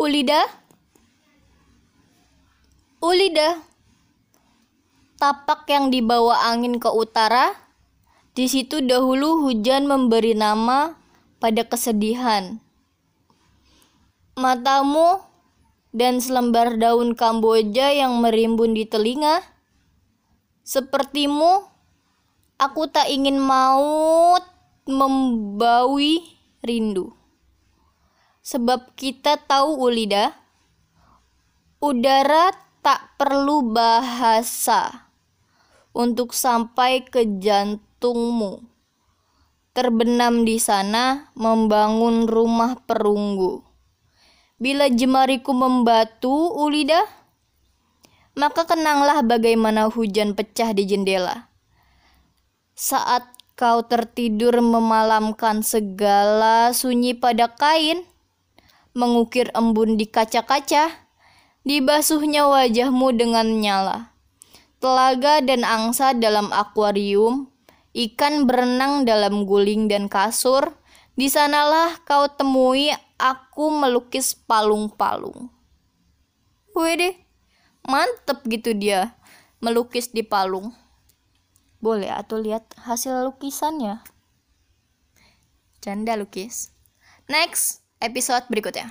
Ulida? Ulida. Tapak yang dibawa angin ke utara. Di situ dahulu hujan memberi nama pada kesedihan. Matamu dan selembar daun Kamboja yang merimbun di telinga. Sepertimu, aku tak ingin maut membawi rindu. Sebab kita tahu Ulida, udara tak perlu bahasa untuk sampai ke jantungmu. Terbenam di sana membangun rumah perunggu. Bila jemariku membatu, Ulida, maka kenanglah bagaimana hujan pecah di jendela. Saat kau tertidur memalamkan segala sunyi pada kain, mengukir embun di kaca-kaca, dibasuhnya wajahmu dengan nyala. Telaga dan angsa dalam akuarium, ikan berenang dalam guling dan kasur, di sanalah kau temui aku melukis palung-palung. Wede, mantep gitu dia melukis di palung. Boleh atau lihat hasil lukisannya. Canda lukis. Next episode berikutnya.